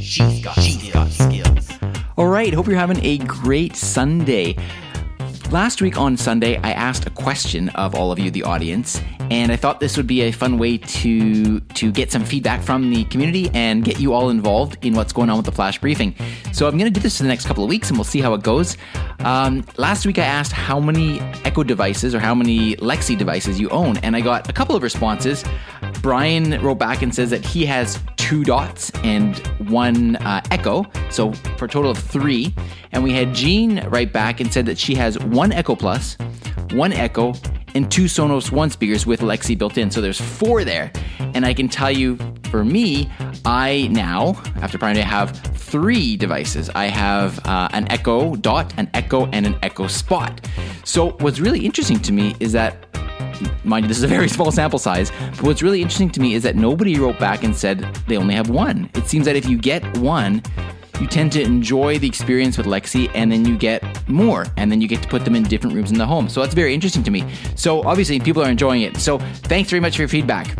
She's got, she's got skills. All right, hope you're having a great Sunday. Last week on Sunday, I asked a question of all of you, the audience, and I thought this would be a fun way to to get some feedback from the community and get you all involved in what's going on with the flash briefing. So I'm going to do this for the next couple of weeks, and we'll see how it goes. Um, last week, I asked how many Echo devices or how many Alexa devices you own, and I got a couple of responses. Brian wrote back and says that he has two dots and one uh, Echo, so for a total of three. And we had Jean write back and said that she has one Echo Plus, one Echo, and two Sonos One speakers with Alexa built in. So there's four there. And I can tell you, for me, I now, after Prime Day, have three devices. I have uh, an Echo Dot, an Echo, and an Echo Spot. So what's really interesting to me is that mind you, this is a very small sample size. But what's really interesting to me is that nobody wrote back and said they only have one. It seems that if you get one, you tend to enjoy the experience with Alexa and then you get more and then you get to put them in different rooms in the home. So that's very interesting to me. So obviously people are enjoying it. So thanks very much for your feedback.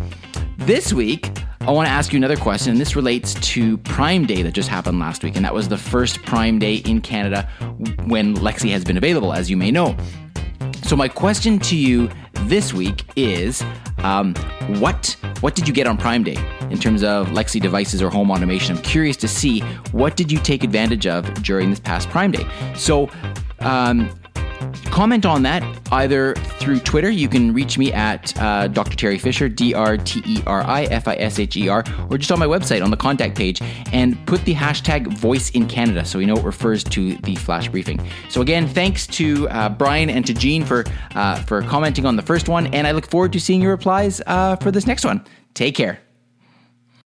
This week, I want to ask you another question, and this relates to Prime Day that just happened last week. And that was the first Prime Day in Canada when Alexa has been available, as you may know. So my question to you this week is, um, what what did you get on Prime Day in terms of Alexa devices or home automation? I'm curious to see what did you take advantage of during this past Prime Day. So. Um, comment on that either through Twitter. You can reach me at uh, Dr. Teri Fisher, D R T E R I F I S H E R, or just on my website on the contact page and put the hashtag voice in Canada so we know it refers to the flash briefing. So, again, thanks to uh, Brian and to Jean for, uh, for commenting on the first one, and I look forward to seeing your replies uh, for this next one. Take care.